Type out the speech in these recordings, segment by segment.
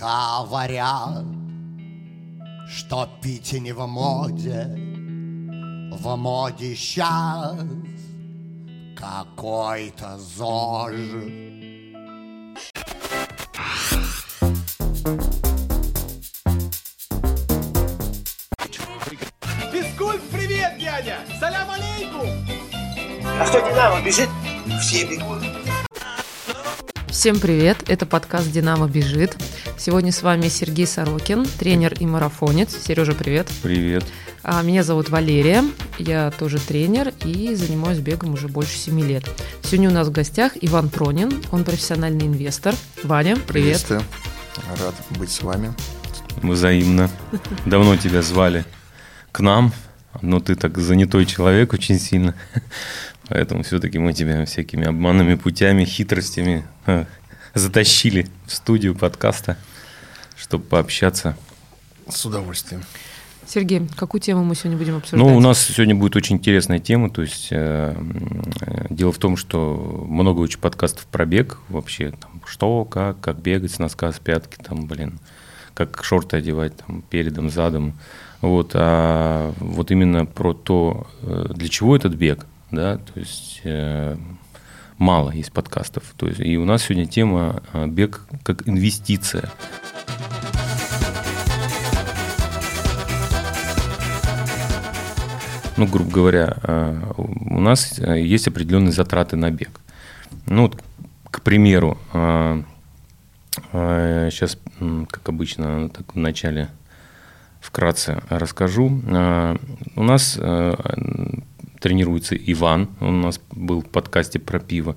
Говорят, что пить не в моде, в моде сейчас какой-то зож. Физкульт, привет, дядя! Салям алейкум! А что Динамо бежит? Все бегут. Всем привет, это подкаст «Динамо бежит». Сегодня с вами Сергей Сорокин, тренер и марафонец. Сережа, привет. Привет. А, Меня зовут Валерия, я тоже тренер и занимаюсь бегом уже больше 7 лет. Сегодня у нас в гостях Иван Тронин, он профессиональный инвестор. Ваня, привет. Приветствую. Рад быть с вами. Взаимно. Давно тебя звали к нам, но ты так занятой человек очень сильно. Поэтому все-таки мы тебя всякими обманными путями, хитростями э, затащили в студию подкаста, чтобы пообщаться. С удовольствием. Сергей, какую тему мы сегодня будем обсуждать? Ну, у нас сегодня будет очень интересная тема. То есть э, э, дело в том, что много очень подкастов про бег вообще. Там, что, как, как бегать с носка, с пятки, там, блин, как шорты одевать там, передом, задом. Вот, а вот именно про то, э, для чего этот бег, да, то есть э, мало есть подкастов. То есть, и у нас сегодня тема э, бег как инвестиция. Ну, грубо говоря, э, у нас э, есть определенные затраты на бег. Ну, вот, к примеру, сейчас, как обычно, так в начале вкратце расскажу. У нас э, тренируется Иван, он у нас был в подкасте про пиво.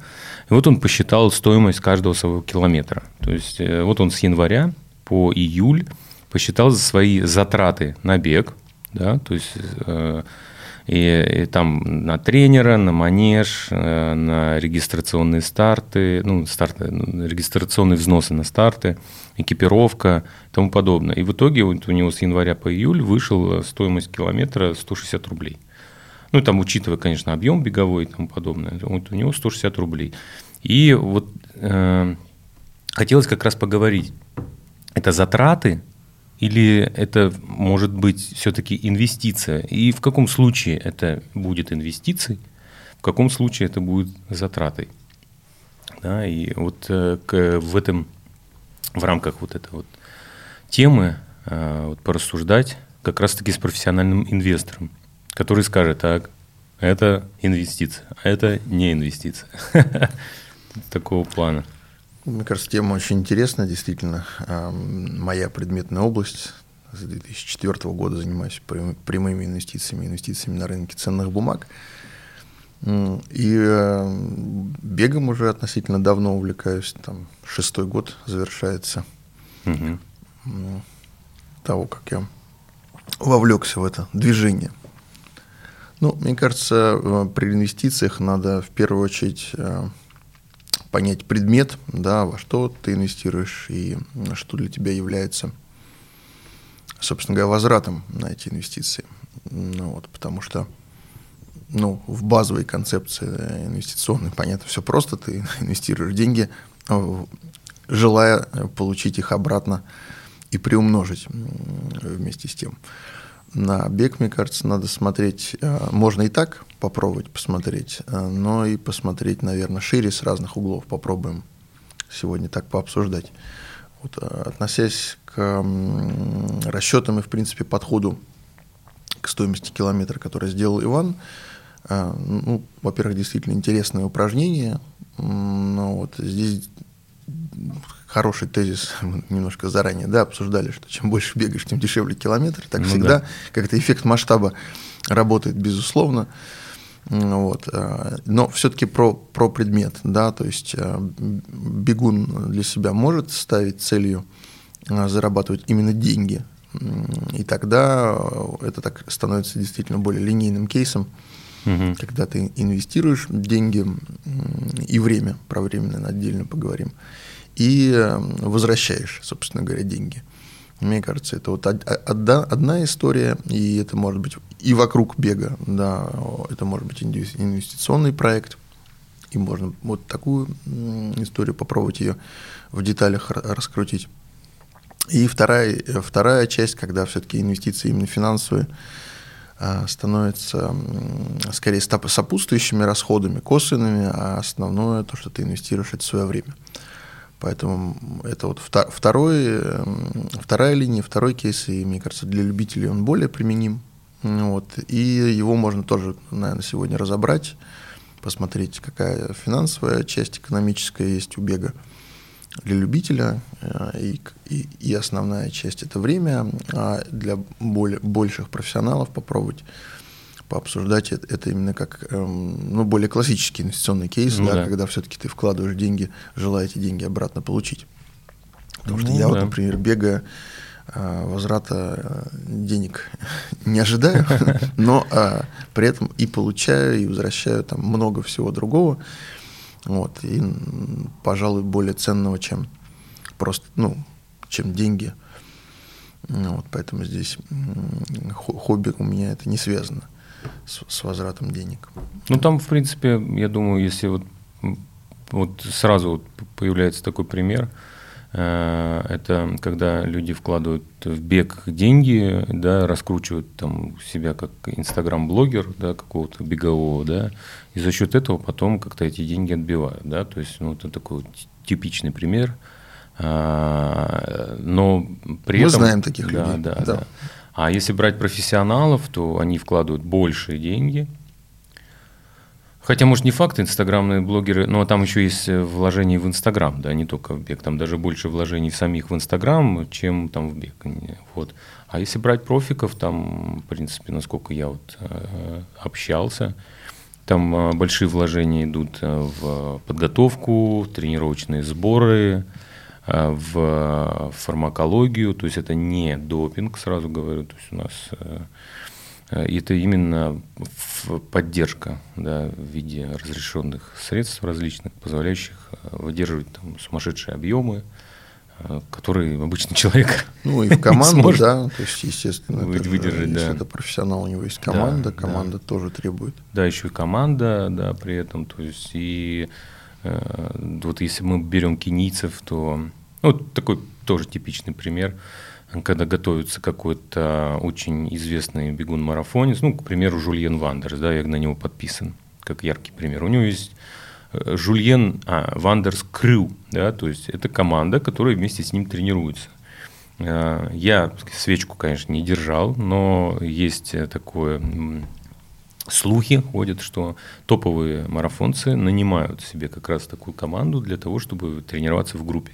И вот он посчитал стоимость каждого своего километра. То есть вот он с января по июль посчитал свои затраты на бег, да, то есть и, и там на тренера, на манеж, э, на регистрационные старты, ну, старты, ну, регистрационные взносы на старты, экипировка и тому подобное. И в итоге вот у него с января по июль вышел стоимость километра 160 рублей. Ну, там, учитывая, конечно, объем беговой и тому подобное, вот у него 160 рублей. И вот э, хотелось как раз поговорить. Это затраты или это может быть все-таки инвестиция? И в каком случае это будет инвестицией, в каком случае это будет затратой? Да, и вот э, к, в этом, в рамках вот этой вот темы э, вот порассуждать как раз-таки с профессиональным инвестором, который скажет, так, это инвестиция, а это не инвестиция. Такого плана. Мне кажется, тема очень интересная, действительно. Моя предметная область. С 2004 года занимаюсь прямыми инвестициями, инвестициями на рынке ценных бумаг. И э, бегом уже относительно давно увлекаюсь. Там шестой год завершается угу. того, как я вовлекся в это движение. Ну, мне кажется, э, при инвестициях надо в первую очередь э, понять предмет, да, во что ты инвестируешь и что для тебя является, собственно говоря, возвратом на эти инвестиции. Ну, вот, потому что ну, в базовой концепции инвестиционной, понятно, все просто, ты инвестируешь деньги, желая получить их обратно и приумножить вместе с тем. На бег, мне кажется, надо смотреть, э, можно и так попробовать посмотреть, э, но и посмотреть, наверное, шире с разных углов. Попробуем сегодня так пообсуждать. Вот, э, относясь к расчетам и, в принципе, подходу к стоимости километра, который сделал Иван, ну, во-первых, действительно интересное упражнение. Но вот здесь хороший тезис, мы немножко заранее да, обсуждали, что чем больше бегаешь, тем дешевле километр. Так ну, всегда, да. как-то эффект масштаба работает, безусловно. Вот. А, но все-таки про, про предмет, да, то есть а, бегун для себя может ставить целью а, зарабатывать именно деньги, и тогда это так становится действительно более линейным кейсом, угу. когда ты инвестируешь деньги и время, про время, наверное, отдельно поговорим, и эм, возвращаешь, собственно говоря, деньги. Мне кажется, это вот одна, одна история, и это может быть и вокруг бега, да, это может быть инвестиционный проект, и можно вот такую историю попробовать ее в деталях раскрутить. И вторая, вторая часть, когда все-таки инвестиции именно финансовые а, становятся скорее сопутствующими расходами, косвенными, а основное, то, что ты инвестируешь, это свое время. Поэтому это вот второй, вторая линия, второй кейс, и мне кажется, для любителей он более применим. Вот. И его можно тоже, наверное, сегодня разобрать, посмотреть, какая финансовая часть экономическая есть у бега для любителя, э, и, и, и основная часть это время, а для более, больших профессионалов попробовать пообсуждать это, это именно как эм, ну, более классический инвестиционный кейс, ну, да, да. когда все-таки ты вкладываешь деньги, желая эти деньги обратно получить. Потому ну, что я да. вот, например, бегая э, возврата э, денег не ожидаю, но а, при этом и получаю, и возвращаю там много всего другого. Вот, и, пожалуй, более ценного, чем просто, ну, чем деньги. Ну, вот, поэтому здесь хобби у меня это не связано с, с возвратом денег. Ну, там, в принципе, я думаю, если вот, вот сразу вот появляется такой пример, э, это когда люди вкладывают в бег деньги, да, раскручивают там себя как инстаграм-блогер, да, какого-то бегового, да, и за счет этого потом как-то эти деньги отбивают, да, то есть ну, это такой типичный пример, а, но при Мы этом... знаем таких да, людей. Да, да. да. А если брать профессионалов, то они вкладывают большие деньги. Хотя, может, не факт, инстаграмные блогеры, но там еще есть вложения в Инстаграм, да, не только в бег, там даже больше вложений самих в Инстаграм, чем там в бег. Вот. А если брать профиков, там, в принципе, насколько я вот э, общался, там э, большие вложения идут э, в подготовку, тренировочные сборы, э, в фармакологию, то есть это не допинг, сразу говорю, то есть у нас это именно поддержка да, в виде разрешенных средств различных, позволяющих выдерживать там, сумасшедшие объемы, который обычный человек Ну и в команду, да, то есть, естественно, это выдержать, же, да. если это профессионал, у него есть команда, да, команда да. тоже требует. Да, еще и команда, да, при этом, то есть и э, вот если мы берем кенийцев, то, ну, такой тоже типичный пример, когда готовится какой-то очень известный бегун-марафонец, ну, к примеру, Жульен Вандерс, да, я на него подписан, как яркий пример. У него есть Э, Жульен а, Вандерс Crew, да, то есть это команда, которая вместе с ним тренируется. Э, я свечку, конечно, не держал, но есть такое слухи ходят, что топовые марафонцы нанимают себе как раз такую команду для того, чтобы тренироваться в группе,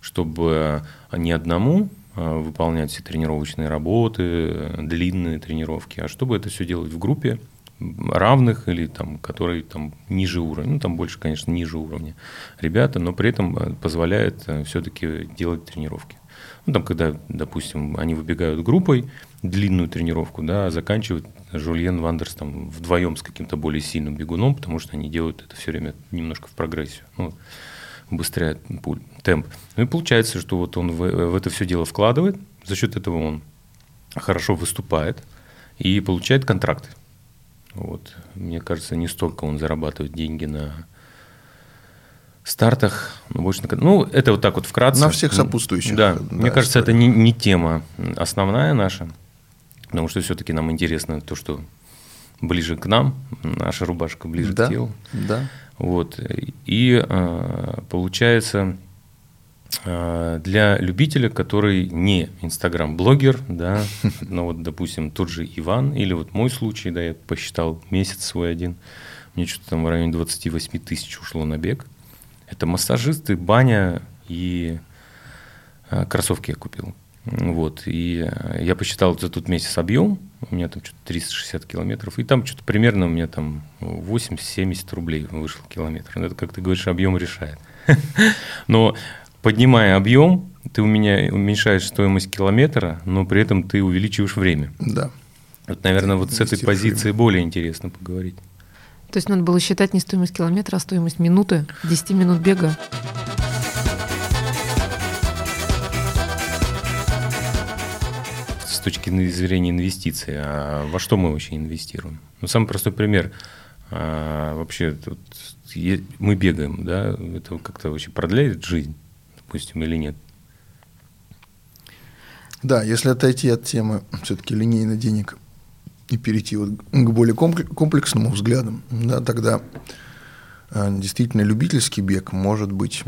чтобы не одному а, выполнять все тренировочные работы, длинные тренировки, а чтобы это все делать в группе, равных или там, которые там ниже уровня, ну там больше, конечно, ниже уровня ребята, но при этом э, позволяет все-таки делать тренировки. Ну там, когда, допустим, они выбегают группой, длинную тренировку, да, заканчивают Жульен Вандерс там вдвоем с каким-то более сильным бегуном, потому что они делают это все время немножко в прогрессию, ну, пуль, темп. Ну и получается, что вот он в, в это все дело вкладывает, за счет этого он хорошо выступает и получает контракты. Вот. Мне кажется, не столько он зарабатывает деньги на стартах, но больше на... Ну, это вот так вот вкратце. На всех сопутствующих. Да, да мне кажется, история. это не, не тема основная наша, потому что все-таки нам интересно то, что ближе к нам, наша рубашка ближе да, к телу. Да. Вот. И э, получается, а, для любителя, который не инстаграм-блогер, да, но вот, допустим, тот же Иван, или вот мой случай, да, я посчитал месяц свой один, мне что-то там в районе 28 тысяч ушло на бег. Это массажисты, баня и а, кроссовки я купил. Вот, и а, я посчитал за тот месяц объем, у меня там что-то 360 километров, и там что-то примерно у меня там 80-70 рублей вышел километр. Это, как ты говоришь, объем решает. Но поднимая объем, ты у меня уменьшаешь стоимость километра, но при этом ты увеличиваешь время. Да. Вот, наверное, вот с этой позиции время. более интересно поговорить. То есть надо было считать не стоимость километра, а стоимость минуты, 10 минут бега. С точки зрения инвестиций, а во что мы вообще инвестируем? Ну, самый простой пример. А, вообще, тут, мы бегаем, да, это как-то вообще продляет жизнь допустим, или нет? Да, если отойти от темы все-таки линейно денег и перейти вот к более комплексному взгляду, да, тогда э, действительно любительский бег может быть,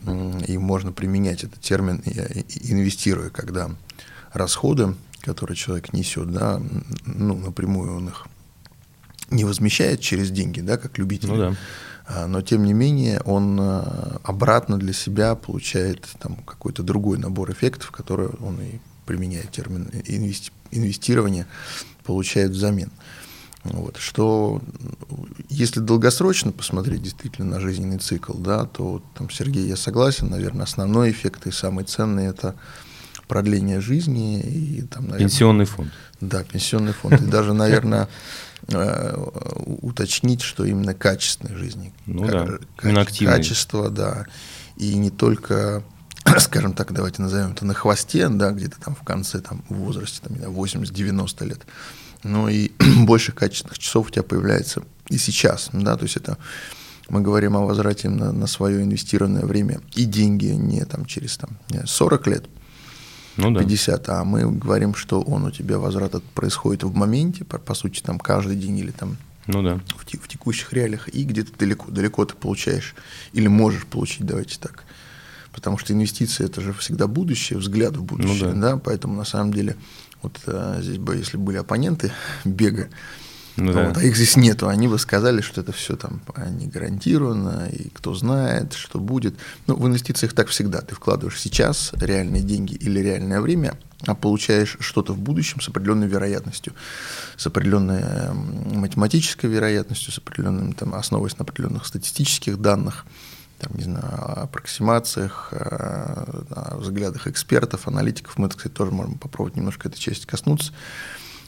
и можно применять этот термин, инвестируя, когда расходы, которые человек несет, да, ну, напрямую он их не возмещает через деньги, да, как любитель. Ну, да. А, но тем не менее он э, обратно для себя получает там какой-то другой набор эффектов, которые он и применяет термин инвестирование, получает взамен. Вот, что если долгосрочно посмотреть действительно на жизненный цикл, да, то там, Сергей, я согласен, наверное, основной эффект и самый ценный это продление жизни и там, наверное, пенсионный фонд. Да, пенсионный фонд. И даже, наверное, э, уточнить, что именно качественной жизни. Ну да, именно Качество, да. И не только скажем так, давайте назовем это на хвосте, да, где-то там в конце, там, в возрасте, там, 80-90 лет, но и больше качественных часов у тебя появляется и сейчас, да, то есть это мы говорим о возврате на, на свое инвестированное время и деньги не там через там, 40 лет, ну, да. 50, а мы говорим, что он у тебя возврат происходит в моменте, по, по сути, там каждый день или там ну, да. в, в текущих реалиях, и где-то далеко, далеко ты получаешь или можешь получить, давайте так, потому что инвестиции это же всегда будущее, взгляд в будущее, ну, да. да, поэтому на самом деле вот а, здесь бы, если были оппоненты бега, ну, вот, да. а их здесь нету, они бы сказали, что это все там не гарантировано, и кто знает, что будет. Ну, в инвестициях так всегда. Ты вкладываешь сейчас реальные деньги или реальное время, а получаешь что-то в будущем с определенной вероятностью, с определенной математической вероятностью, с определенным, там, основываясь на определенных статистических данных там, не знаю, аппроксимациях, э, взглядах экспертов, аналитиков. Мы, кстати, тоже можем попробовать немножко этой части коснуться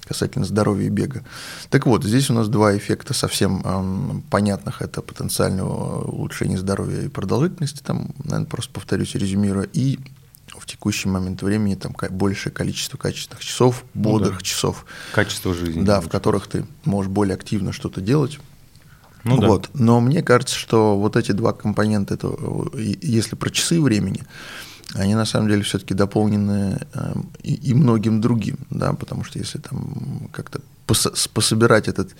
касательно здоровья и бега. Так вот, здесь у нас два эффекта совсем эм, понятных. Это потенциального улучшения здоровья и продолжительности, там, наверное, просто повторюсь, резюмируя, и в текущий момент времени там большее количество качественных часов, бодрых ну, да. часов. Качество жизни. Да, в которых ты можешь более активно что-то делать, ну, вот. Да. Но мне кажется, что вот эти два компонента, это, если про часы времени, они на самом деле все-таки дополнены э, и, и многим другим, да, потому что если там как-то пос, пособирать этот,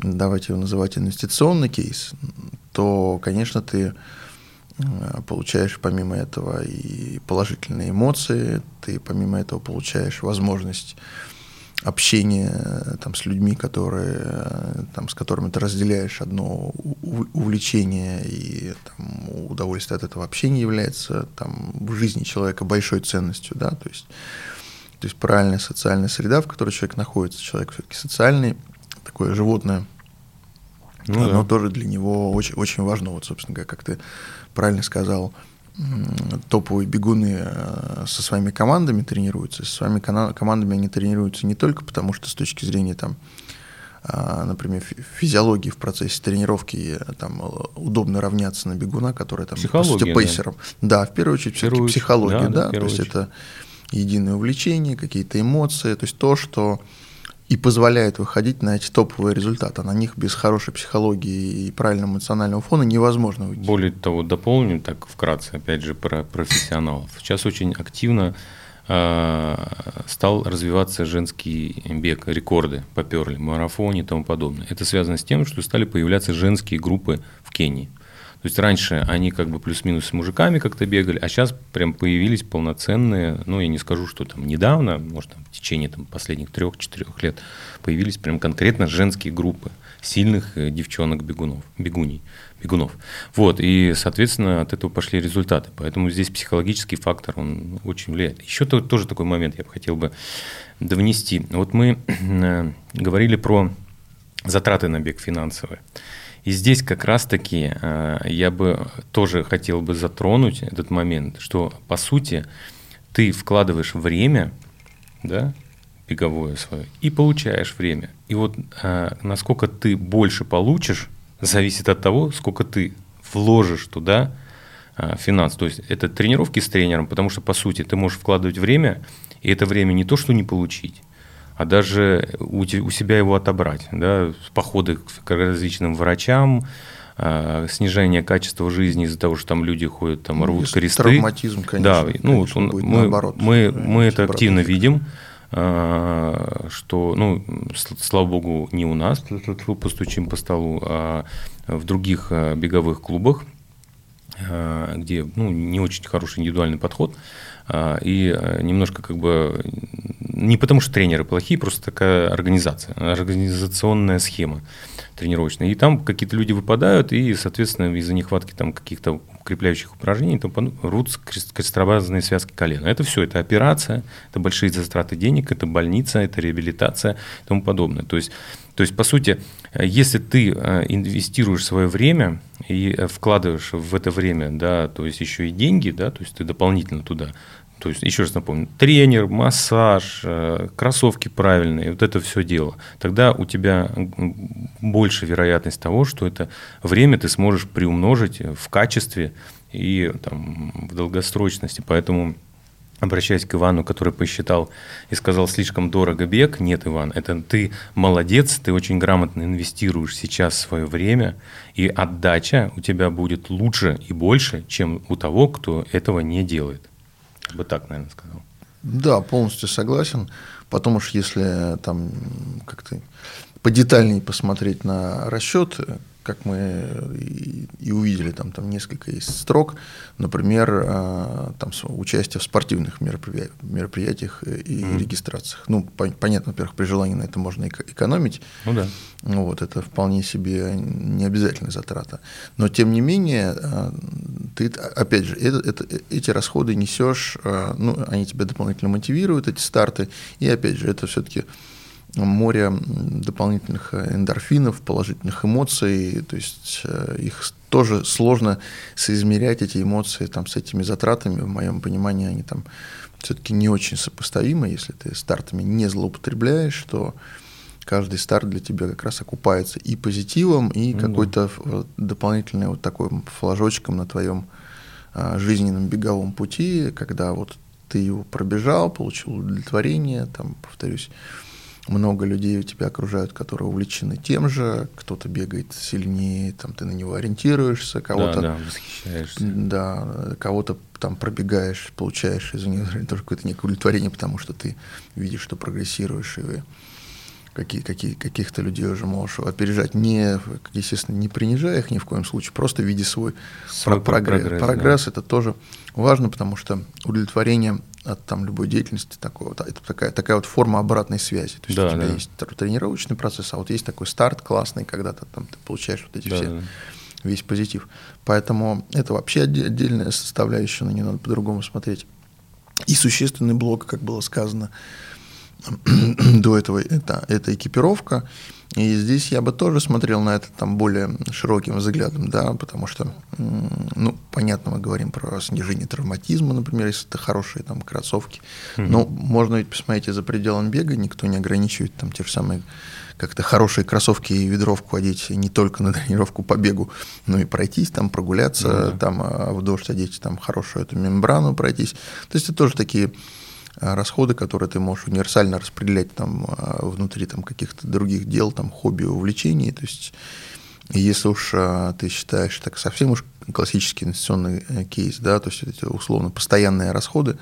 давайте его называть инвестиционный кейс, то, конечно, ты э, получаешь помимо этого и положительные эмоции, ты помимо этого получаешь возможность общение э, там, с людьми, которые, э, там, с которыми ты разделяешь одно увлечение, и там, удовольствие от этого общения является там, в жизни человека большой ценностью. Да? То, есть, то есть правильная социальная среда, в которой человек находится, человек все-таки социальный, такое животное, ну, оно да. тоже для него очень, очень важно. Вот, собственно, как ты правильно сказал, топовые бегуны э, со своими командами тренируются. Со своими командами они тренируются не только потому, что с точки зрения там, а, например, физиологии в процессе тренировки э, там удобно равняться на бегуна, который там по сути пейсером. Да. да, в первую очередь все-таки психология, да, да, да то есть это единое увлечение, какие-то эмоции, то есть то, что и позволяет выходить на эти топовые результаты. На них без хорошей психологии и правильного эмоционального фона невозможно выйти. Более того, дополню так вкратце, опять же, про профессионалов. Сейчас очень активно э, стал развиваться женский бег, рекорды поперли, марафоне и тому подобное. Это связано с тем, что стали появляться женские группы в Кении. То есть раньше они как бы плюс-минус с мужиками как-то бегали, а сейчас прям появились полноценные, ну я не скажу, что там недавно, может там, в течение там, последних трех-четырех лет появились прям конкретно женские группы сильных э, девчонок-бегунов, бегуней, бегунов. Вот, и, соответственно, от этого пошли результаты. Поэтому здесь психологический фактор, он очень влияет. Еще то, тоже такой момент я бы хотел бы довнести. Вот мы э, говорили про затраты на бег финансовые. И здесь как раз-таки э, я бы тоже хотел бы затронуть этот момент, что по сути ты вкладываешь время, да, беговое свое, и получаешь время. И вот э, насколько ты больше получишь, зависит от того, сколько ты вложишь туда э, финанс. То есть это тренировки с тренером, потому что по сути ты можешь вкладывать время, и это время не то, что не получить, а даже у, у себя его отобрать. Да? Походы к различным врачам, а, снижение качества жизни из-за того, что там люди ходят, там Ну, рвут есть кресты. травматизм, конечно, Да, ну вот конечно, он- будет мы, наоборот, мы, мы это активно видим, а, что, ну, слава богу, не у нас, постучим по столу, а в других а, беговых клубах, где ну, не очень хороший индивидуальный подход. А, И а, немножко как бы не потому, что тренеры плохие, просто такая организация, организационная схема тренировочная. И там какие-то люди выпадают, и, соответственно, из-за нехватки там каких-то укрепляющих упражнений там крест- крестообразные связки колена. Это все, это операция, это большие затраты денег, это больница, это реабилитация и тому подобное. То есть, то есть, по сути, э, если ты э, инвестируешь свое время и э, вкладываешь в это время, да, то есть еще и деньги, да, то есть ты дополнительно туда, то есть, еще раз напомню, тренер, массаж, э, кроссовки правильные, вот это все дело. Тогда у тебя больше вероятность того, что это время ты сможешь приумножить в качестве и там, в долгосрочности. Поэтому обращаясь к Ивану, который посчитал и сказал, слишком дорого бег, нет, Иван, это ты молодец, ты очень грамотно инвестируешь сейчас свое время, и отдача у тебя будет лучше и больше, чем у того, кто этого не делает. Я бы так, наверное, сказал. Да, полностью согласен. Потом уж если там как-то подетальнее посмотреть на расчет, как мы и, и увидели, там, там несколько есть строк, например, а, там участие в спортивных мероприятиях, мероприятиях и Мгм. регистрациях. Ну, пон- понятно, во-первых, при желании на это можно эко- экономить, Ну да. ну, вот это вполне себе не обязательная затрата. Но тем не менее, а, ты, опять же, это, это- эти расходы несешь, а, ну, они тебя дополнительно мотивируют, эти старты, и опять же, это все-таки море дополнительных э, эндорфинов, положительных эмоций, то есть э, их тоже сложно соизмерять, эти эмоции там, с этими затратами, в моем понимании они там все-таки не очень сопоставимы, если ты стартами не злоупотребляешь, то каждый старт для тебя как раз окупается и позитивом, и Ну да. какой-то э, дополнительный вот такой флажочком на твоем а, жизненном беговом пути, когда вот ты его пробежал, получил удовлетворение, там, повторюсь, много людей у тебя окружают, которые увлечены тем же, кто-то бегает сильнее, там ты на него ориентируешься, кого-то Да, да, восхищаешься. да, кого-то там пробегаешь, получаешь из-за него тоже какое-то некое удовлетворение, потому что ты видишь, что прогрессируешь, и вы какие, какие, каких-то людей уже можешь опережать, не, естественно, не принижая их ни в коем случае, просто видя свой, Свой про- прогресс. прогресс, Прогресс, да. это тоже важно, потому что удовлетворение от там, любой деятельности такого, это такая, такая вот форма обратной связи. То есть Да, у тебя да. есть тр- тренировочный процесс, а вот есть такой старт классный, когда ты, там, ты получаешь вот эти Да, все да. весь позитив. Поэтому это вообще отде- отдельная составляющая, на нее надо по-другому смотреть. И существенный блок, как было сказано до этого, это, это экипировка. И здесь я бы тоже смотрел на это там более широким взглядом, да, потому что, ну, понятно, мы говорим про снижение травматизма, например, если это хорошие там кроссовки. Но можно ведь посмотреть и за пределом бега, никто не ограничивает там те же самые как-то хорошие кроссовки и ведровку одеть не только на тренировку по бегу, но и пройтись там, прогуляться, да. там а, в дождь одеть там хорошую эту мембрану пройтись. То есть это тоже такие расходы, которые ты можешь универсально распределять там а, внутри там каких-то других дел, там хобби, увлечений. То есть если уж а, ты считаешь так совсем уж классический инвестиционный э, кейс, да, то есть эти условно постоянные расходы,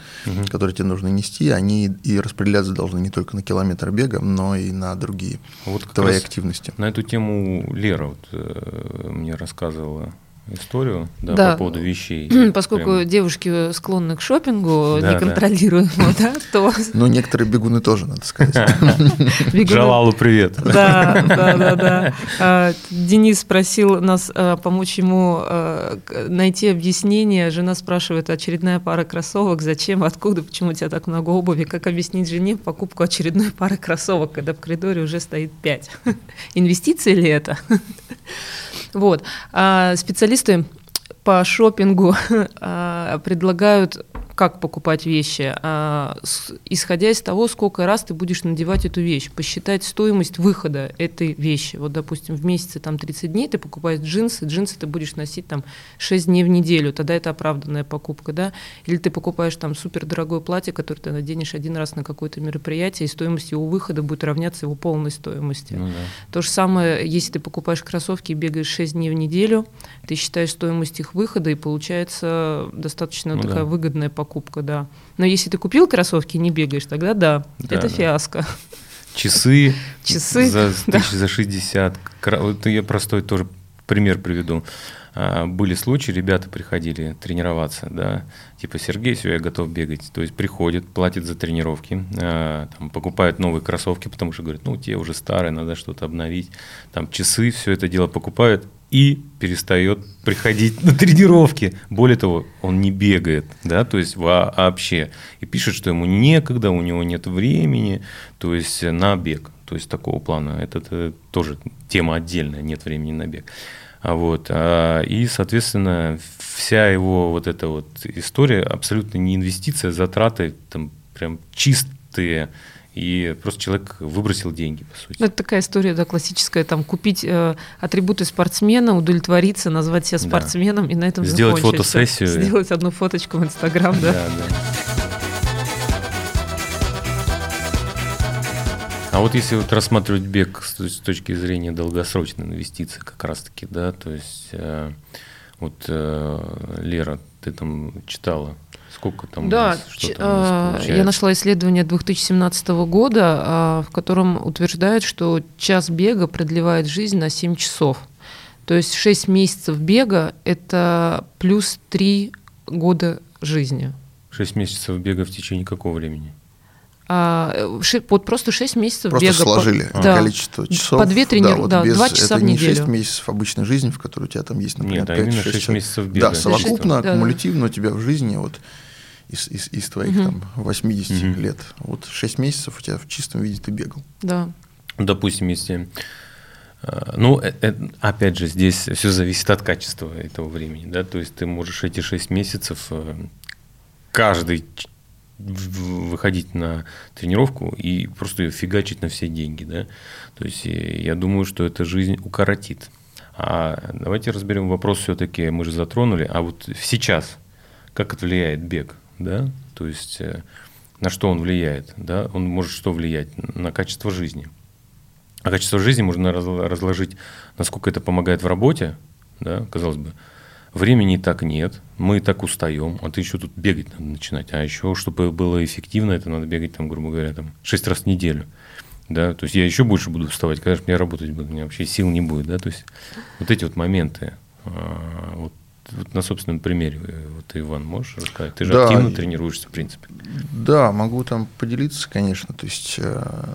которые тебе нужно нести, они и распределяться должны не только на километр бега, но и на другие Вот твои активности. На эту тему Лера вот, э, мне рассказывала историю да, Да. по поводу вещей. Поскольку Прям- девушки склонны к шопингу Да, да. неконтролируемому, да, то Но некоторые бегуны тоже, надо сказать. Джалалу привет. Да, да, да, да. А, Денис просил нас а, помочь ему а, найти объяснение. Жена спрашивает, очередная пара кроссовок, зачем, откуда, почему у тебя так много обуви, как объяснить жене покупку очередной пары кроссовок, когда в коридоре уже стоит пять. Инвестиции ли это? Вот. А Специалисты по шопингу а, предлагают как покупать вещи, а, с, исходя из того, сколько раз ты будешь надевать эту вещь, посчитать стоимость выхода этой вещи. Вот, допустим, в месяце там 30 дней ты покупаешь джинсы, джинсы ты будешь носить там 6 дней в неделю, тогда это оправданная покупка, да, или ты покупаешь там супер дорогое платье, которое ты наденешь один раз на какое-то мероприятие, и стоимость его выхода будет равняться его полной стоимости. Ну, да. То же самое, если ты покупаешь кроссовки и бегаешь 6 дней в неделю, ты считаешь стоимость их выхода, и получается достаточно Ну такая да. выгодная покупка, да. Но если ты купил кроссовки и не бегаешь, тогда да, Да, это да. фиаско. Часы, Часы, за да. тысяч за 60. Кра- Вот я простой тоже пример приведу. А, Были случаи, ребята приходили тренироваться, да, типа Сергей, все, я готов бегать. То есть приходит, платит за тренировки, а, там, покупает новые кроссовки, потому что говорит, ну, те уже старые, надо что-то обновить. Там часы, все это дело покупают и перестает приходить на тренировки. Более того, он не бегает, да, то есть вообще. И пишет, что ему некогда, у него нет времени, то есть на бег. То есть такого плана. Это, э, тоже тема отдельная, нет времени на бег. А вот, а, и, соответственно, вся его вот эта вот история абсолютно не инвестиция, затраты там прям чистые, и просто человек выбросил деньги, по сути. Ну, это такая история, да, классическая, там, купить э, атрибуты спортсмена, удовлетвориться, назвать себя Да. спортсменом, и на этом Сделать закончить фотосессию. Сделать одну фоточку в Инстаграм, да. Да, да. А вот если вот рассматривать бег с, с точки зрения долгосрочной инвестиции, как раз-таки, да, то есть э, вот э, Лера, ты там читала, сколько там, у Да, нас, что ч- там у нас а, я нашла исследование 2017 года, а, в котором утверждают, что час бега продлевает жизнь на 7 часов. То есть 6 месяцев бега – это плюс 3 года жизни. Шесть месяцев бега в течение какого времени? А, ши- вот просто 6 месяцев Просто бега. по- сложили да. количество часов. По две тренир- вот да, без- два часа это в не неделю. 6 месяцев обычной жизни, в которой у тебя там есть, например, Нет, а 5-6 именно шесть часов. месяцев бега. Да, совокупно, Да, да. аккумулятивно у тебя в жизни вот из, из, из твоих там 80 Мгм. лет, вот 6 месяцев у тебя в чистом виде ты бегал. Да. Допустим, если... э, Ну, э, э, опять же, здесь все зависит от качества этого времени, да, то есть ты можешь эти 6 месяцев каждый выходить на тренировку и просто ее фигачить на все деньги, да, то есть я думаю, что эта жизнь укоротит. А давайте разберем вопрос все-таки, мы же затронули, а вот сейчас, как это влияет бег, да, то есть э, на что он влияет, да, он может что влиять? На качество жизни. А качество жизни можно разл- разложить, насколько это помогает в работе, да, казалось бы. Времени и так нет, мы и так устаем, а ты еще тут бегать надо начинать. А еще, чтобы было эффективно, это надо бегать, там, грубо говоря, там, 6 раз в неделю. Да, то есть я еще больше буду вставать, конечно, я работать буду, у меня вообще сил не будет, да, то есть вот эти вот моменты, а, вот, вот на собственном примере, э, вот ты, Иван, можешь рассказать? Ты же Да, активно тренируешься, в принципе. Да, могу там поделиться, конечно. То есть э,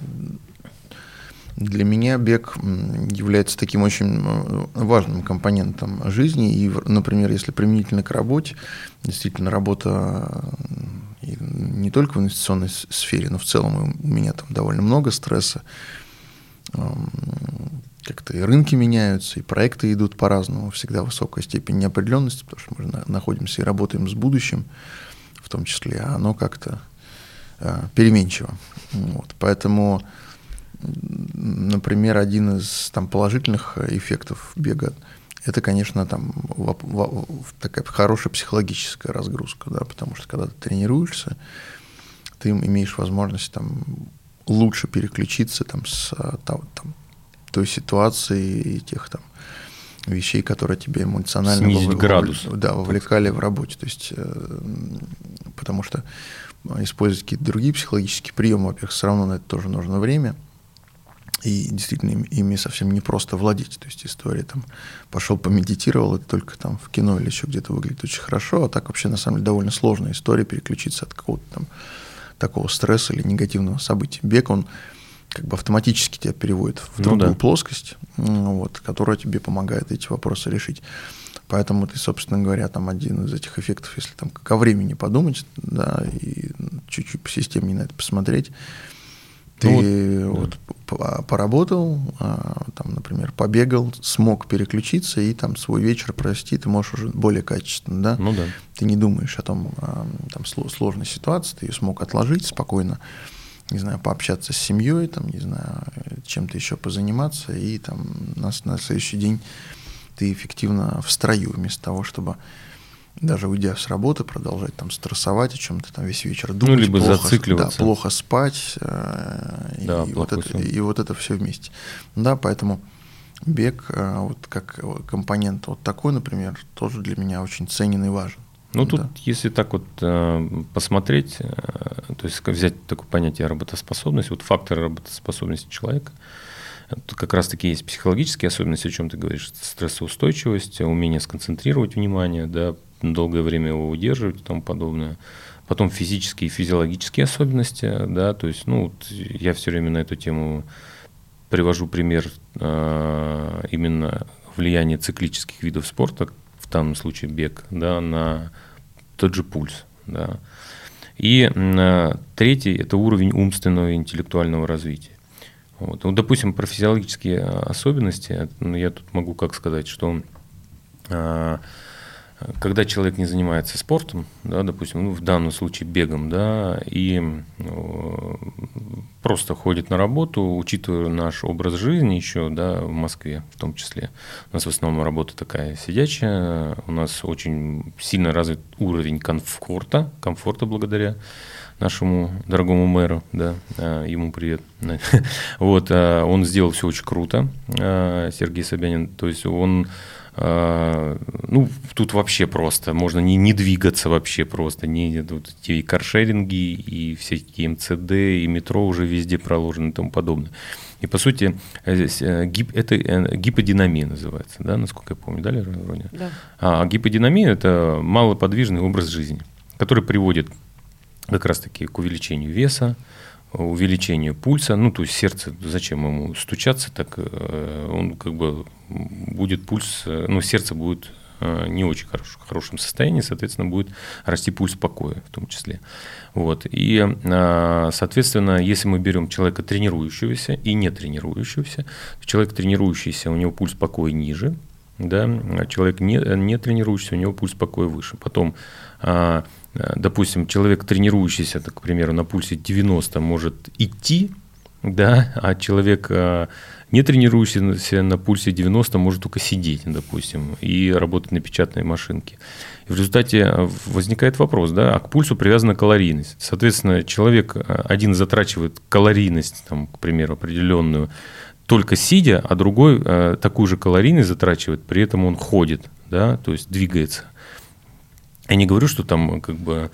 для меня бег является таким очень э, важным компонентом жизни. И, например, если применительно к работе, действительно работа не только в инвестиционной сфере, но в целом у меня там довольно много стресса. Как-то и рынки меняются, и проекты идут по-разному, всегда высокая степень неопределенности, потому что мы на- находимся и работаем с будущим, в том числе, а оно как-то э, переменчиво. Вот. Поэтому, например, один из там, положительных эффектов бега это, конечно, там воп- во- в- такая хорошая психологическая разгрузка, да, потому что когда ты тренируешься, ты имеешь возможность там лучше переключиться там с а, там, той ситуации и тех там вещей, которые тебе эмоционально Снизить вовле- градус. да, вовлекали в работе. То есть, э, потому что использовать какие-то другие психологические приемы, во-первых, все равно на это тоже нужно время. И действительно им- ими совсем не просто владеть. То есть история там пошел помедитировал, это только там в кино или еще где-то выглядит очень хорошо, а так вообще на самом деле довольно сложная история переключиться от какого-то там такого стресса или негативного события. Бег, он как бы автоматически тебя переводит в Ну другую да. плоскость, вот, которая тебе помогает эти вопросы решить. Поэтому ты, собственно говоря, там один из этих эффектов, если там ко времени подумать, да, и чуть-чуть посистемнее на это посмотреть, Ты ну, вот, вот поработал, а, там, например, побегал, смог переключиться и там свой вечер провести, ты можешь уже более качественно, да? Ну да. Ты не думаешь о том, а, там сложной ситуации, ты ее смог отложить спокойно, не знаю, пообщаться с семьей, там, не знаю, чем-то еще позаниматься, и там на, на следующий день ты эффективно в строю, вместо того, чтобы даже уйдя с работы, продолжать там стрессовать о чем-то там весь вечер думать. Ну, либо плохо, зацикливаться. Да, плохо спать. Э, да, и, вот это, и вот это все вместе. Да, поэтому бег, э, вот как компонент вот такой, например, тоже для меня очень ценен и важен. Ну, тут, да. если так вот э, посмотреть, э, то есть взять такое понятие работоспособность, вот факторы работоспособности человека, Тут как раз-таки есть психологические особенности, о чем ты говоришь, стрессоустойчивость, умение сконцентрировать внимание, да, долгое время его удерживать и тому подобное. Потом физические и физиологические особенности, да, то есть, ну, вот я все время на эту тему привожу пример э, именно влияния циклических видов спорта, в данном случае бег, да, на тот же пульс, да. И э, третий – это уровень умственного и интеллектуального развития. Вот. Ну, допустим, про физиологические особенности, ну, я тут могу как сказать, что э, когда человек не занимается спортом, да, допустим, ну, в данном случае бегом, да, и ну, просто ходит на работу, учитывая наш образ жизни еще, да, в Москве в том числе. У нас в основном работа такая сидячая, у нас очень сильно развит уровень комфорта, комфорта благодаря нашему дорогому мэру, да, а, ему привет. Вот, а, он сделал все очень круто, а, Сергей Собянин, то есть он ну, тут вообще просто, можно не, не двигаться вообще просто, не, тут и каршеринги, и всякие МЦД, и метро уже везде проложены и тому подобное. И по сути, э, э, гип, это э, гиподинамия называется, да, насколько я помню, да, Роня? Да. А гиподинамия – это малоподвижный образ жизни, который приводит как раз-таки к увеличению веса, увеличению пульса, ну, то есть сердце, зачем ему стучаться, так он как бы будет пульс, э, ну, сердце будет э, не очень хорош, в хорошем состоянии, соответственно, будет расти пульс покоя в том числе. Вот. И, э, соответственно, если мы берем человека тренирующегося и не тренирующегося, человек тренирующийся, у него пульс покоя ниже, да, а человек не, не тренирующийся, у него пульс покоя выше. Потом, допустим, человек тренирующийся, так, к примеру, на пульсе 90 может идти, да, а человек не тренирующийся на пульсе 90 может только сидеть, допустим, и работать на печатной машинке. И в результате э, возникает вопрос, да, а к пульсу привязана калорийность. Соответственно, человек э, один затрачивает калорийность, там, к примеру, определенную, только сидя, а другой э, такую же калорийность затрачивает, при этом он ходит, да, то есть двигается. Я не говорю, что там как бы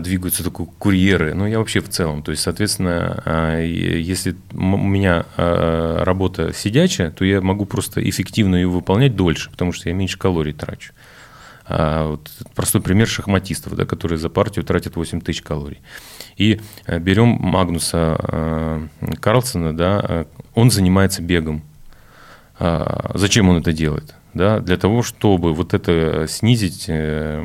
двигаются только курьеры, но я вообще в целом. То есть, соответственно, а, если у меня а, работа сидячая, то я могу просто эффективно ее выполнять дольше, потому что я меньше калорий трачу. А вот простой пример шахматистов, да, которые за партию тратят 8 тысяч калорий. И э, берем Магнуса э, Карлсона, да, он занимается бегом. Зачем он это делает? Да, для того, чтобы вот это снизить э,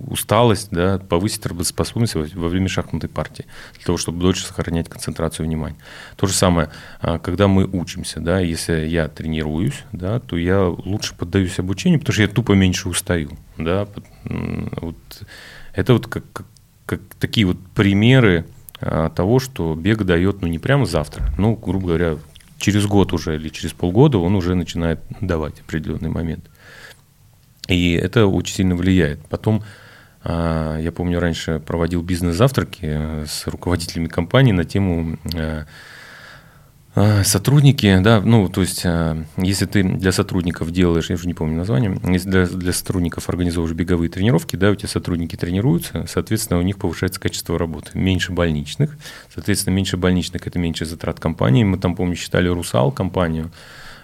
усталость, да, повысить работоспособность во время шахматной партии, для того, чтобы дольше сохранять концентрацию внимания. То же самое, а, когда мы учимся, да, если я тренируюсь, да, то я лучше поддаюсь обучению, потому что я тупо меньше устаю, да, вот это вот как, как, как такие вот примеры а, того, что бег дает, ну, не прямо завтра, ну, грубо говоря, через год уже или через полгода он уже начинает давать определенный момент. И это очень сильно влияет. Потом, а, я помню, раньше проводил бизнес-завтраки э, с руководителями компании на тему э, сотрудники, да, ну, то есть, а, если ты для сотрудников делаешь, я уже не помню название, если для, для сотрудников организовываешь беговые тренировки, да, у тебя сотрудники тренируются, соответственно, у них повышается качество работы. Меньше больничных, соответственно, меньше больничных – это меньше затрат компании. Мы там, помню, считали «Русал» компанию,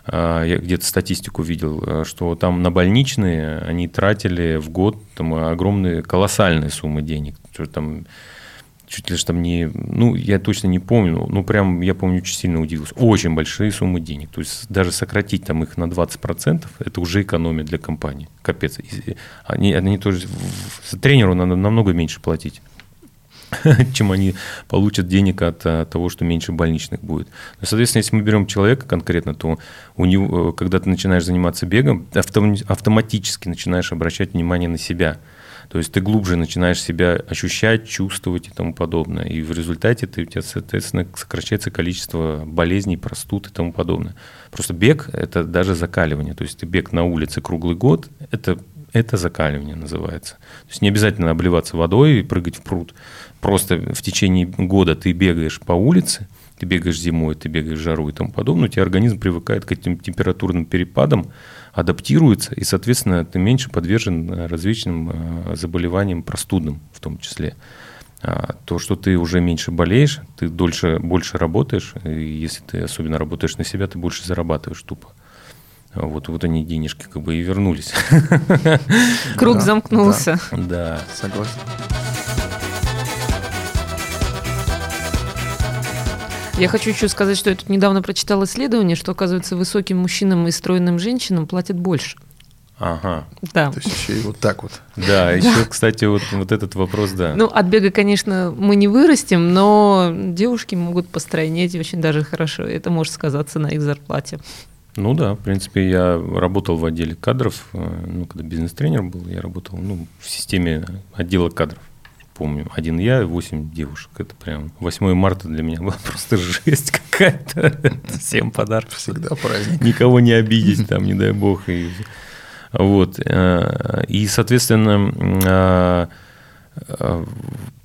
а, я где-то статистику видел, что там на больничные они тратили в год там, огромные, колоссальные суммы денег. Что там чуть ли там не, ну, я точно не помню, ну, прям, я помню, очень сильно удивился. Очень большие суммы денег. То есть даже сократить там их на 20%, это уже экономия для компании. Капец. Они, они тоже, тренеру надо намного меньше платить. чем они получат денег от, от того, что меньше больничных будет. Но, соответственно, если мы берем человека конкретно, то у него, э, когда ты начинаешь заниматься бегом, автом, автоматически начинаешь обращать внимание на себя. То есть ты глубже начинаешь себя ощущать, чувствовать и тому подобное. И в результате ты, у тебя, соответственно, сокращается количество болезней, простуд и тому подобное. Просто бег – это даже закаливание. То есть ты бег на улице круглый год – это это закаливание называется. То есть не обязательно обливаться водой и прыгать в пруд. Просто в течение года ты бегаешь по улице, ты бегаешь зимой, ты бегаешь жару и тому подобное, у тебя организм привыкает к этим температурным перепадам, адаптируется, и, соответственно, ты меньше подвержен э, различным э, заболеваниям простудным в том числе. А то, что ты уже меньше болеешь, ты дольше, больше работаешь, и если ты особенно работаешь на себя, ты больше зарабатываешь тупо. Вот, вот они денежки как бы и вернулись. Круг замкнулся. Да. Согласен. Я хочу еще сказать, что я тут недавно прочитала исследование, что, оказывается, высоким мужчинам и стройным женщинам платят больше. Ага. Да. То есть еще и вот так вот. Да, еще, кстати, вот, вот этот вопрос, да. Ну, от бега, конечно, мы не вырастем, но девушки могут постройнеть очень даже хорошо. Это может сказаться на их зарплате. Ну да, в принципе, я работал в отделе кадров, э, ну, когда бизнес-тренер был, я работал ну, в системе отдела кадров. Помню, один я и восемь девушек. Это прям 8 марта для меня была просто жесть какая-то. Всем подарок. Всегда праздник. Никого не обидеть, там, не дай бог. И, вот. Э, и, соответственно, э,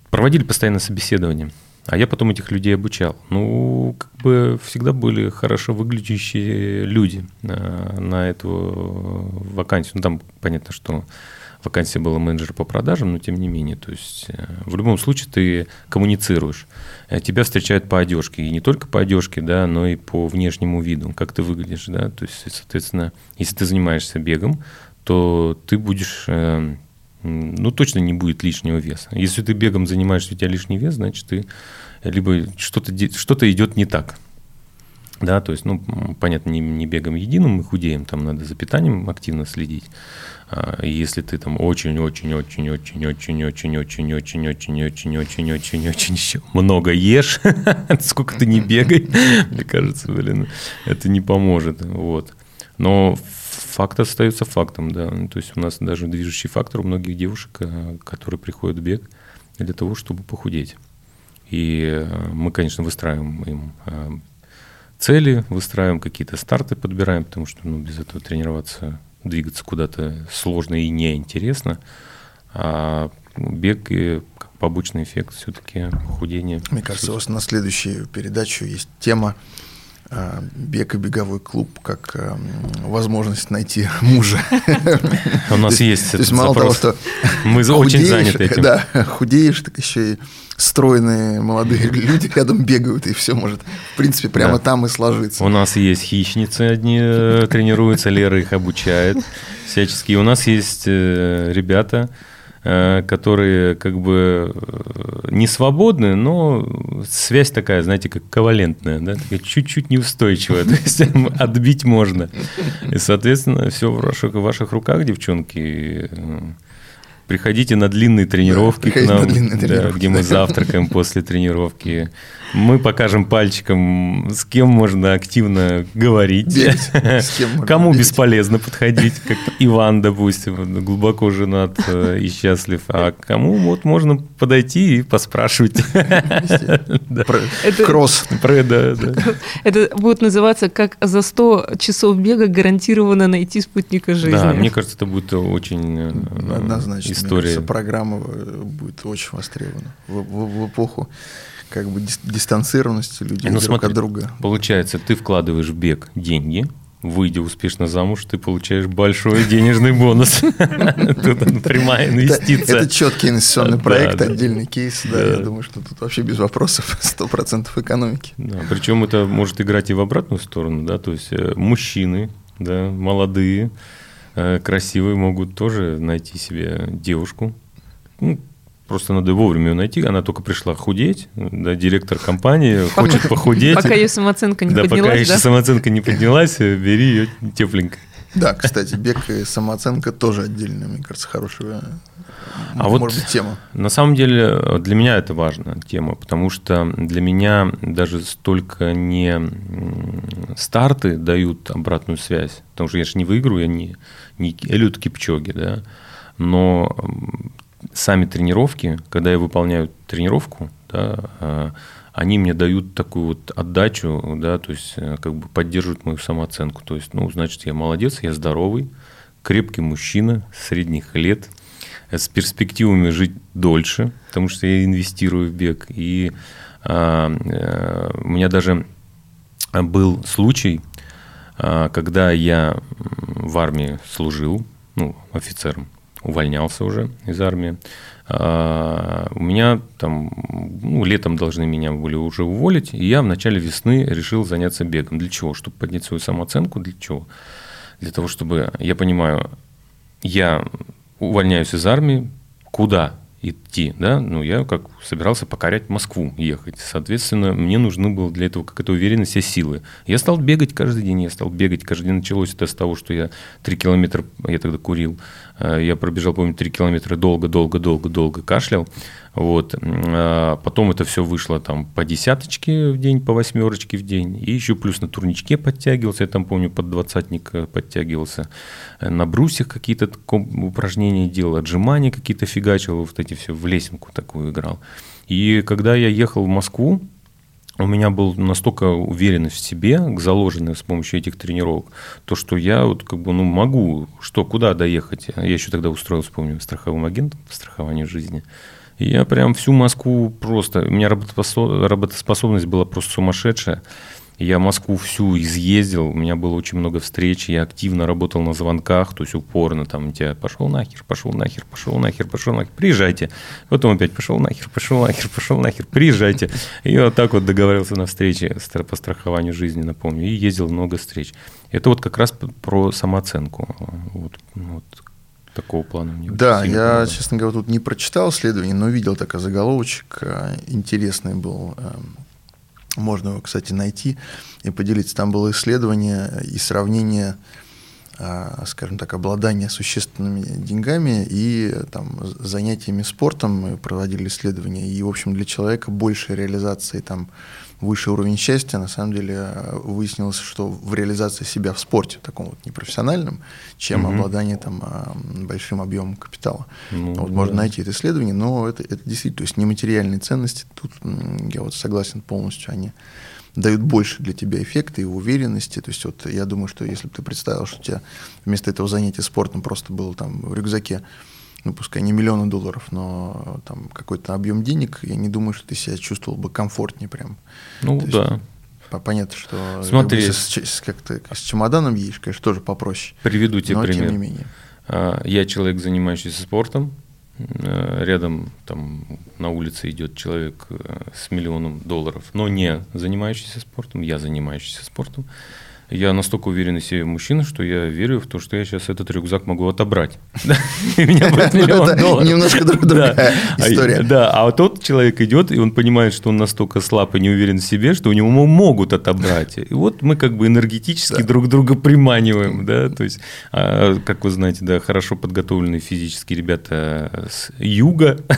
проводили постоянно собеседование. А я потом этих людей обучал. Ну, как бы всегда были хорошо выглядящие люди на, на эту вакансию. Ну, там понятно, что вакансия была менеджера по продажам, но тем не менее. То есть э, в любом случае ты коммуницируешь. Э, тебя встречают по одежке. И не только по одежке, да, но и по внешнему виду, как ты выглядишь. Да? То есть, соответственно, если ты занимаешься бегом, то ты будешь э, ну, точно не будет лишнего веса. Если ты бегом занимаешься, у тебя лишний вес, значит, ты либо что-то что идет не так. Да, то есть, ну, понятно, не, не бегом единым, мы худеем, там надо за питанием активно следить. А, если ты там очень-очень-очень-очень-очень-очень-очень-очень-очень-очень-очень еще много ешь, сколько ты не бегай, мне кажется, блин, это не поможет. Вот. Но факт остается фактом, да. То есть у нас даже движущий фактор у многих девушек, которые приходят в бег для того, чтобы похудеть. И мы, конечно, выстраиваем им цели, выстраиваем какие-то старты, подбираем, потому что ну, без этого тренироваться, двигаться куда-то сложно и неинтересно. А бег и как побочный эффект все-таки похудение. Мне кажется, у вас на следующую передачу есть тема бег и беговой клуб как а, возможность найти мужа. У нас есть То есть мало того, что мы очень заняты этим. Да, худеешь, так еще и стройные молодые люди рядом бегают, и все может, в принципе, прямо там и сложиться. У нас есть хищницы одни э, тренируются, Лера их обучает всячески. У нас есть э, ребята, Э, которые как бы э, не свободны, но связь такая, знаете, как ковалентная, да, такая чуть-чуть неустойчивая, то есть отбить можно. И, соответственно, все в ваших, в ваших руках, девчонки. Приходите на длинные тренировки да, к нам, да, где мы завтракаем после тренировки. Мы покажем пальчиком, с кем можно активно говорить, с кем кому бегать. бесполезно подходить, как Иван, допустим, глубоко женат э, и счастлив, а кому вот можно подойти и поспрашивать. Кросс. Это будет называться как за 100 часов бега гарантированно найти спутника жизни. Да, мне кажется, это будет очень э, Однозначно, история. программа э, будет очень востребована в эпоху как бы дистанцированности людей ну, друг смотри, от друга. Получается, ты вкладываешь в бег деньги, выйдя успешно замуж, ты получаешь большой денежный бонус. Тут прямая инвестиция. Это четкий инвестиционный проект, отдельный кейс. Да, я думаю, что тут вообще без вопросов 100% экономики. Причем это может играть и в обратную сторону, да, то есть э, мужчины, да, молодые, э, красивые могут тоже найти себе девушку, ну, Просто надо вовремя ее найти. Она только пришла худеть, да, директор компании пока, хочет похудеть. Пока ее самооценка не да, поднялась. Пока еще самооценка не поднялась, бери ее тепленько. Да, кстати, бег и самооценка тоже отдельная, мне кажется, хорошая, а может вот быть, тема. На самом деле для меня это важная тема, потому что для меня даже столько не старты дают обратную связь, потому что я же не выиграю, я не, не Элют Кипчоги, да, но сами тренировки, когда я выполняю тренировку, да, а, они мне дают такую вот отдачу, да, то есть э, как бы поддерживают мою самооценку. То есть, ну, значит, я молодец, я здоровый, крепкий мужчина средних лет, с перспективами жить дольше, потому что я инвестирую в бег. И а, а, у меня даже был случай, а, когда я в армии служил, ну, офицером, увольнялся уже из армии. А, у меня там, ну, летом должны меня были уже уволить, и я в начале весны решил заняться бегом. Для чего? Чтобы поднять свою самооценку? Для чего? Для того, чтобы, я понимаю, я увольняюсь из армии, куда идти, да, ну, я как собирался покорять Москву, ехать. Соответственно, мне нужны было для этого какая-то уверенность и силы. Я стал бегать каждый день, я стал бегать каждый день. Началось это с того, что я три километра, я тогда курил, э, я пробежал, помню, три километра долго-долго-долго-долго кашлял. Вот. А потом это все вышло там по десяточке в день, по восьмерочке в день. И еще плюс на турничке подтягивался. Я там, помню, под двадцатник э, подтягивался. На брусьях какие-то упражнения делал, отжимания какие-то фигачил, вот эти все в лесенку такую играл. И когда я ехал в Москву, у меня был настолько уверенность в себе, заложенная с помощью этих тренировок, то, что я вот как бы, ну, могу, что, куда доехать. Я еще тогда устроился, помню, страховым агентом по страхованию жизни. И я прям всю Москву просто... У меня работоспособность была просто сумасшедшая. Я Москву всю изъездил, у меня было очень много встреч, я активно работал на звонках, то есть упорно там тебя пошел нахер, пошел нахер, пошел нахер, пошел нахер, приезжайте. Потом опять пошел нахер, пошел нахер, пошел нахер, приезжайте. И вот так вот договорился на встрече по страхованию жизни, напомню, и ездил много встреч. Это вот как раз про самооценку. Вот, вот такого плана мне Да, я, помогает. честно говоря, тут не прочитал исследование, но видел такой заголовочек, э, интересный был. Можно его, кстати, найти и поделиться. Там было исследование и сравнение э, скажем так, обладания существенными деньгами и там, занятиями спортом. Мы проводили исследования. И, в общем, для человека больше реализации там, высший уровень счастья, на самом деле э, выяснилось, что в реализации себя в спорте, таком вот непрофессиональном, чем угу. обладание там большим объемом капитала. Ну, вот да. Можно найти это исследование, но это, это действительно, то есть нематериальные ценности, тут я вот согласен полностью, они дают больше для тебя эффекта и уверенности. То есть вот я думаю, что если бы ты представил, что у тебя вместо этого занятия спортом просто было там в рюкзаке ну, пускай не миллионы долларов, но там какой-то объем денег, я не думаю, что ты себя чувствовал бы комфортнее прям. Ну, То да. Есть, понятно, что Смотри, с, с, как с чемоданом едешь, конечно, тоже попроще. Приведу тебе но, пример. Тем не менее. А, я человек, занимающийся спортом. Э, рядом там на улице идет человек э, с миллионом долларов, но не занимающийся спортом. Я занимающийся спортом. Я настолько уверенный в себе мужчина, что я верю в то, что я сейчас этот рюкзак могу отобрать. И меня будет миллион долларов. Немножко другая история. Да, а вот тот человек идет, и он понимает, что он настолько слаб и не уверен в себе, что у него могут отобрать. И вот мы как бы энергетически друг друга приманиваем, да, то есть, а, как вы знаете, да, хорошо подготовленные физически ребята с юга,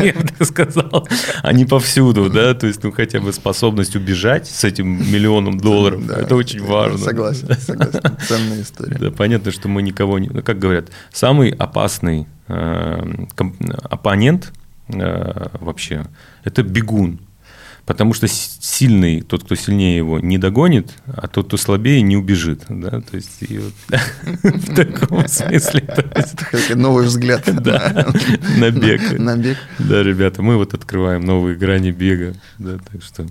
я бы так сказал, они повсюду, да, то есть, ну, хотя бы способность убежать с этим миллионом долларов, это очень важно важно. Согласен, согласен. Ценная история. Да, понятно, что мы никого не... Ну, как говорят, самый опасный э, оппонент э, вообще – это бегун. Потому что сильный, тот, кто сильнее его, не догонит, а тот, кто слабее, не убежит. Да? То есть, вот, в таком смысле. Новый взгляд на бег. На бег. Да, ребята, мы вот открываем новые грани бега. Да, так что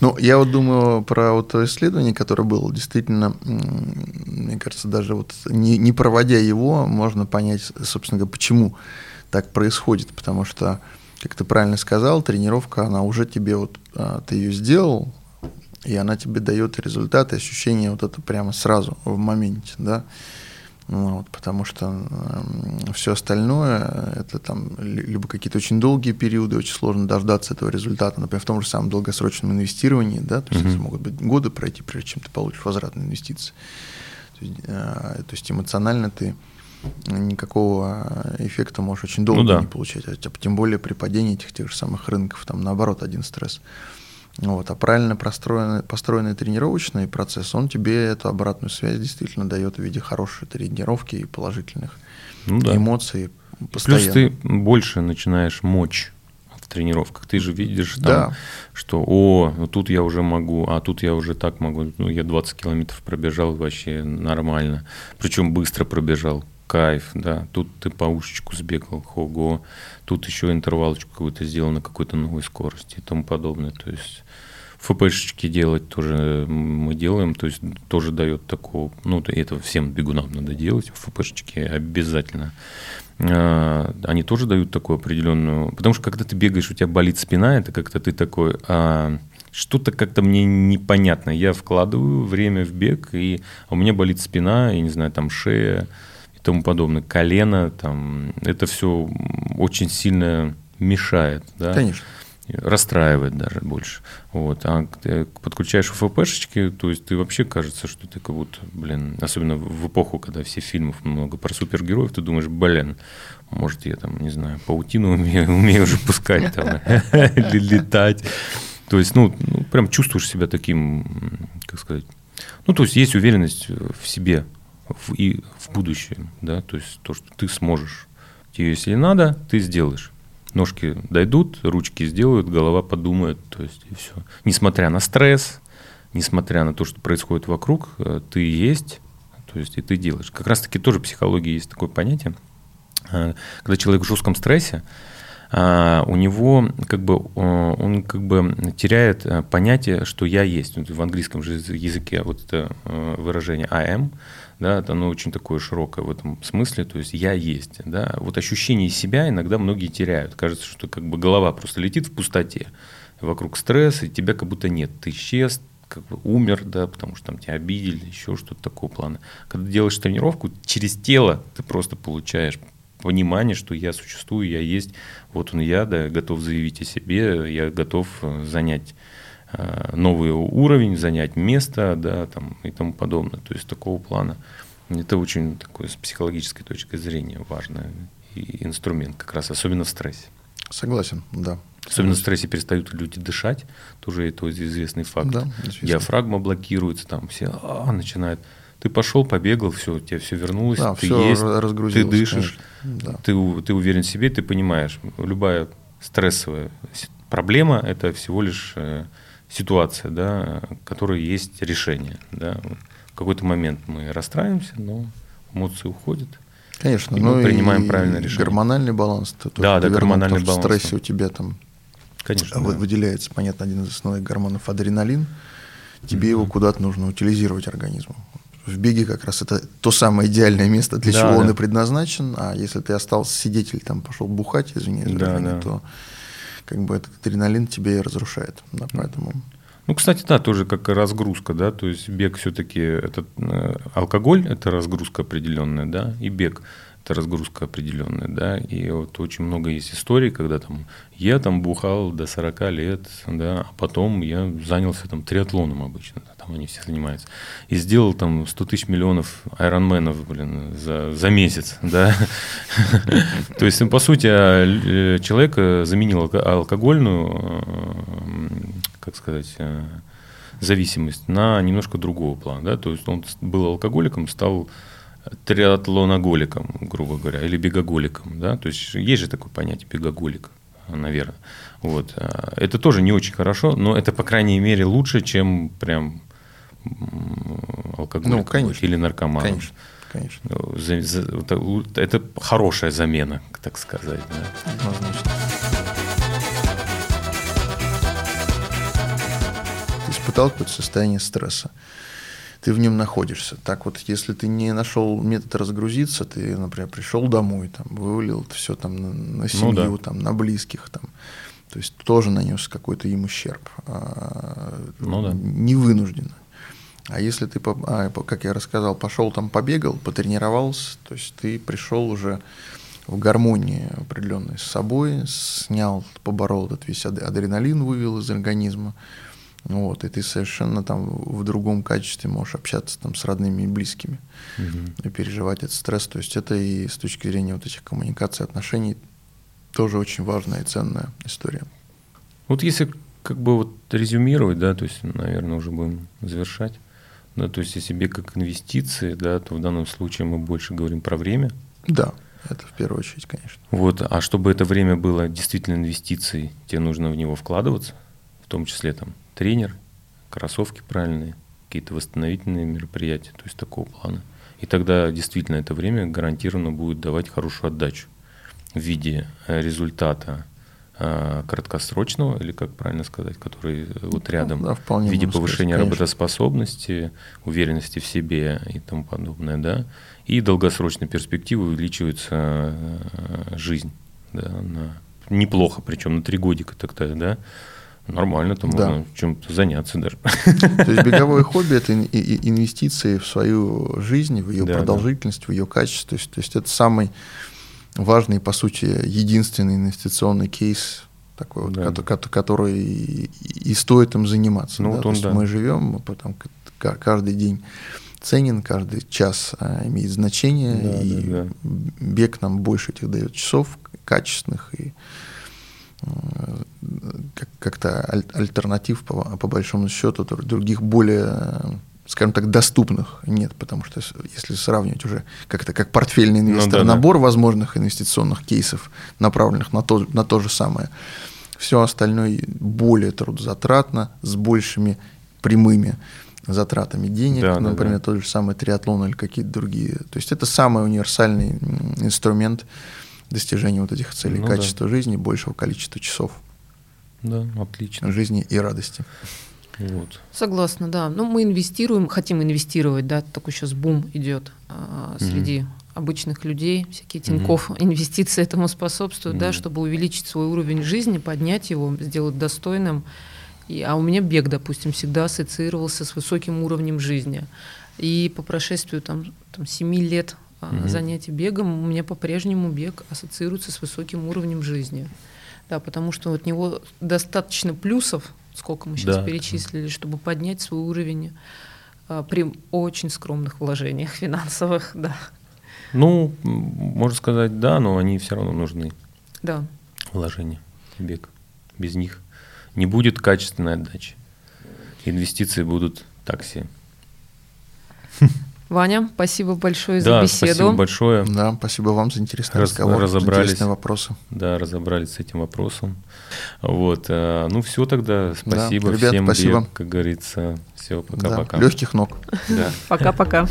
ну, я вот думаю про вот то исследование, которое было, действительно, мне кажется, даже вот не, не проводя его, можно понять, собственно говоря, почему так происходит, потому что, как ты правильно сказал, тренировка, она уже тебе вот, а, ты ее сделал, и она тебе дает результаты, ощущение вот это прямо сразу, в моменте, да, вот, потому что э, все остальное это там либо какие-то очень долгие периоды, очень сложно дождаться этого результата, например, в том же самом долгосрочном инвестировании, да, то есть mm-hmm. могут быть годы пройти, прежде чем ты получишь возврат на инвестиции. То есть, э, то есть эмоционально ты никакого эффекта можешь очень долго Ну да. не получать. А тем более при падении этих тех же самых рынков, там наоборот один стресс. Вот. А правильно построенный, построенный тренировочный процесс, он тебе эту обратную связь действительно дает в виде хорошей тренировки и положительных Ну да. эмоций Плюс постоянно. ты больше начинаешь мочь в тренировках. Ты же видишь, там, Да. что о, ну тут я уже могу, а тут я уже так могу. Ну, я 20 километров пробежал вообще нормально. Причем быстро пробежал. Кайф, да. Тут ты по ушечку сбегал, хого. Тут еще интервалочку какую-то сделал на какой-то новой скорости и тому подобное. То есть ФПшечки делать тоже мы делаем, то есть тоже дает такого, ну это всем бегунам надо делать, ФПшечки обязательно. А, Они тоже дают такую определенную, потому что когда ты бегаешь, у тебя болит спина, это как-то ты такой, а, что-то как-то мне непонятно. Я вкладываю время в бег, и у меня болит спина, я не знаю, там шея и тому подобное, колено, там, это все очень сильно мешает, да? Конечно. Расстраивает даже больше. Вот. А подключаешь ФПшечки, то есть ты вообще кажется, что ты как будто, блин, особенно в эпоху, когда все фильмов много про супергероев, ты думаешь, блин, может, я там, не знаю, паутину умею, умею уже пускать там, или летать. То есть, ну, ну, прям чувствуешь себя таким, как сказать, ну, то есть есть уверенность в себе в- и в будущем, да, то есть то, что ты сможешь. Тебе, если надо, ты сделаешь. Ножки дойдут, ручки сделают, голова подумает, то есть и все. Несмотря на стресс, несмотря на то, что происходит вокруг, э, ты есть, то есть и ты делаешь. Как раз-таки тоже в психологии есть такое понятие, э, когда человек в жестком стрессе, а, у него как бы э, он как бы теряет э, понятие, что я есть. В английском же языке вот это э, выражение I am, да, оно очень такое широкое в этом смысле, то есть я есть, да. Вот ощущение себя иногда многие теряют. Кажется, что как бы голова просто летит в пустоте, вокруг стресс, и тебя как будто нет, ты исчез, как бы умер, да, потому что там тебя обидели, еще что-то такого плана. Когда делаешь тренировку, через тело ты просто получаешь понимание, что я существую, я есть, вот он я, да, готов заявить о себе, я готов э, занять новый уровень, занять место, да, там и тому подобное. То есть такого плана. Это очень такой с психологической точки зрения важный инструмент, как раз особенно в стрессе. Согласен, да. Особенно в стрессе перестают люди дышать, тоже это известный факт. Да. Диафрагма блокируется, там все а, начинают. Ты пошел, побегал, все, у тебя все вернулось, Да, ты всё есть, ты дышишь, конечно, да. ты, ты уверен в себе, ты понимаешь, любая стрессовая проблема – это всего лишь э, ситуация, да, которой есть решение. Да. В какой-то момент мы расстраиваемся, но эмоции уходят. Конечно, И ну мы принимаем и правильное решение. Гормональный баланс. то Да, да, наверное, гормональный баланс, В стрессе да. у тебя там Конечно. вы- да. выделяется, понятно, один из основных гормонов адреналин. Тебе его куда-то нужно утилизировать организму. В беге как раз это то самое идеальное место, для Да, чего он да. и предназначен. А если ты остался сидеть или там пошел бухать, извини, Да, да. то как бы этот адреналин тебе и разрушает. Да, поэтому. Ну, кстати, да, тоже как разгрузка, да, то есть бег все-таки это э, алкоголь это разгрузка определенная, да, и бег это разгрузка определенная, да, и вот очень много есть историй, когда там я там бухал до 40 лет, да, а потом я занялся там триатлоном обычно, там они все занимаются, и сделал там 100 тысяч миллионов айронменов, блин, за, за месяц, да, то есть, по сути, а, э, человек э, заменил алко- алкогольную, э, как сказать, зависимость на немножко другого плана, да, то есть он был алкоголиком, стал триатлоноголиком, грубо говоря, или бегоголиком, да, то есть есть же такое понятие бегоголик, наверное, вот, а, это тоже не очень хорошо, но это, по крайней мере, лучше, чем прям алкоголик Ну, конечно. или наркоман. конечно, конечно, Ну, за- за- это, хорошая замена, так сказать. да. однозначно. Ты испытал какое-то состояние стресса. Ты в нем находишься. Так вот, если ты не нашел метод разгрузиться, ты, например, пришел домой, там, вывалил это все там на, на семью, Ну да. там, на близких, там, то есть тоже нанес какой-то им ущерб. а, Ну да. Невынужденно. А если ты, а, как я рассказал, пошел там побегал, потренировался, то есть ты пришел уже в гармонии определенной с собой, снял, поборол этот весь ад- адреналин, вывел из организма, Вот, и ты совершенно там в другом качестве можешь общаться там с родными и близкими Мгм. и переживать этот стресс. То есть это и с точки зрения вот этих коммуникаций, отношений тоже очень важная и ценная история. Вот если как бы вот резюмировать, да, то есть, наверное, уже будем завершать. Да, то есть, если бег как инвестиции, да, то в данном случае мы больше говорим про время. Да, это в первую очередь, конечно. Вот, а чтобы это время было действительно инвестицией, тебе нужно в него вкладываться, в том числе там тренер, кроссовки правильные, какие-то восстановительные мероприятия, то есть такого плана. И тогда действительно это время гарантированно будет давать хорошую отдачу в виде э, результата краткосрочного, или как правильно сказать, который э, вот рядом, да, вполне в виде сказать, повышения конечно. работоспособности, уверенности в себе и тому подобное, да, и долгосрочной перспективы увеличивается э, жизнь, да, на неплохо, причем на три годика тогда, да, нормально, там Да. можно чем-то заняться даже. То есть беговое хобби – это инвестиции в свою жизнь, в ее Да, да. продолжительность, в ее качество. То есть это самый важный, по сути, единственный инвестиционный кейс, такой вот, Да. кото- кото- который и, и стоит им заниматься. Ну, да. вот То он, есть да. мы живем, мы потом каждый день ценен, каждый час а, имеет значение, Да, и да, да. бег нам больше этих дает часов качественных и э, как- как-то аль- альтернатив по, по большому счету дру- других более, э, скажем так, доступных нет, потому что если сравнивать уже как-то как портфельный Ну инвестор, да, да. набор возможных инвестиционных кейсов, направленных на то, на то же самое, все остальное более трудозатратно, с большими прямыми затратами денег, Да, да, например, да. тот же самый триатлон или какие-то другие. То есть это самый универсальный инструмент достижения вот этих целей, Ну да. качества жизни, большего количества часов Да, отлично. жизни и радости. Вот. Согласна, да. Ну, мы инвестируем, хотим инвестировать, да, такой сейчас бум идет а, среди обычных людей, всякие Тинькофф, инвестиции этому способствуют, да, Мгм. чтобы увеличить свой уровень жизни, поднять его, сделать достойным. И, а у меня бег, допустим, всегда ассоциировался с высоким уровнем жизни. И по прошествию там, там 7 лет Мгм. занятий бегом у меня по-прежнему бег ассоциируется с высоким уровнем жизни. Да, потому что от него достаточно плюсов, сколько мы сейчас Да. перечислили, чтобы поднять свой уровень а, при очень скромных вложениях финансовых, да. Ну, можно сказать, да, но они все равно нужны, Да. вложения бег. Без них не будет качественной отдачи. Инвестиции будут так себе. Ваня, спасибо большое Да, за беседу. спасибо большое. Да, спасибо вам за интересный Раз- разговор, за разобрались. интересные вопросы. Да, разобрались с этим вопросом. Вот. э, Ну, все тогда. Спасибо ребят, всем. спасибо. Бег, как говорится. Все, Да, пока-пока. легких ног. Да. Пока-пока.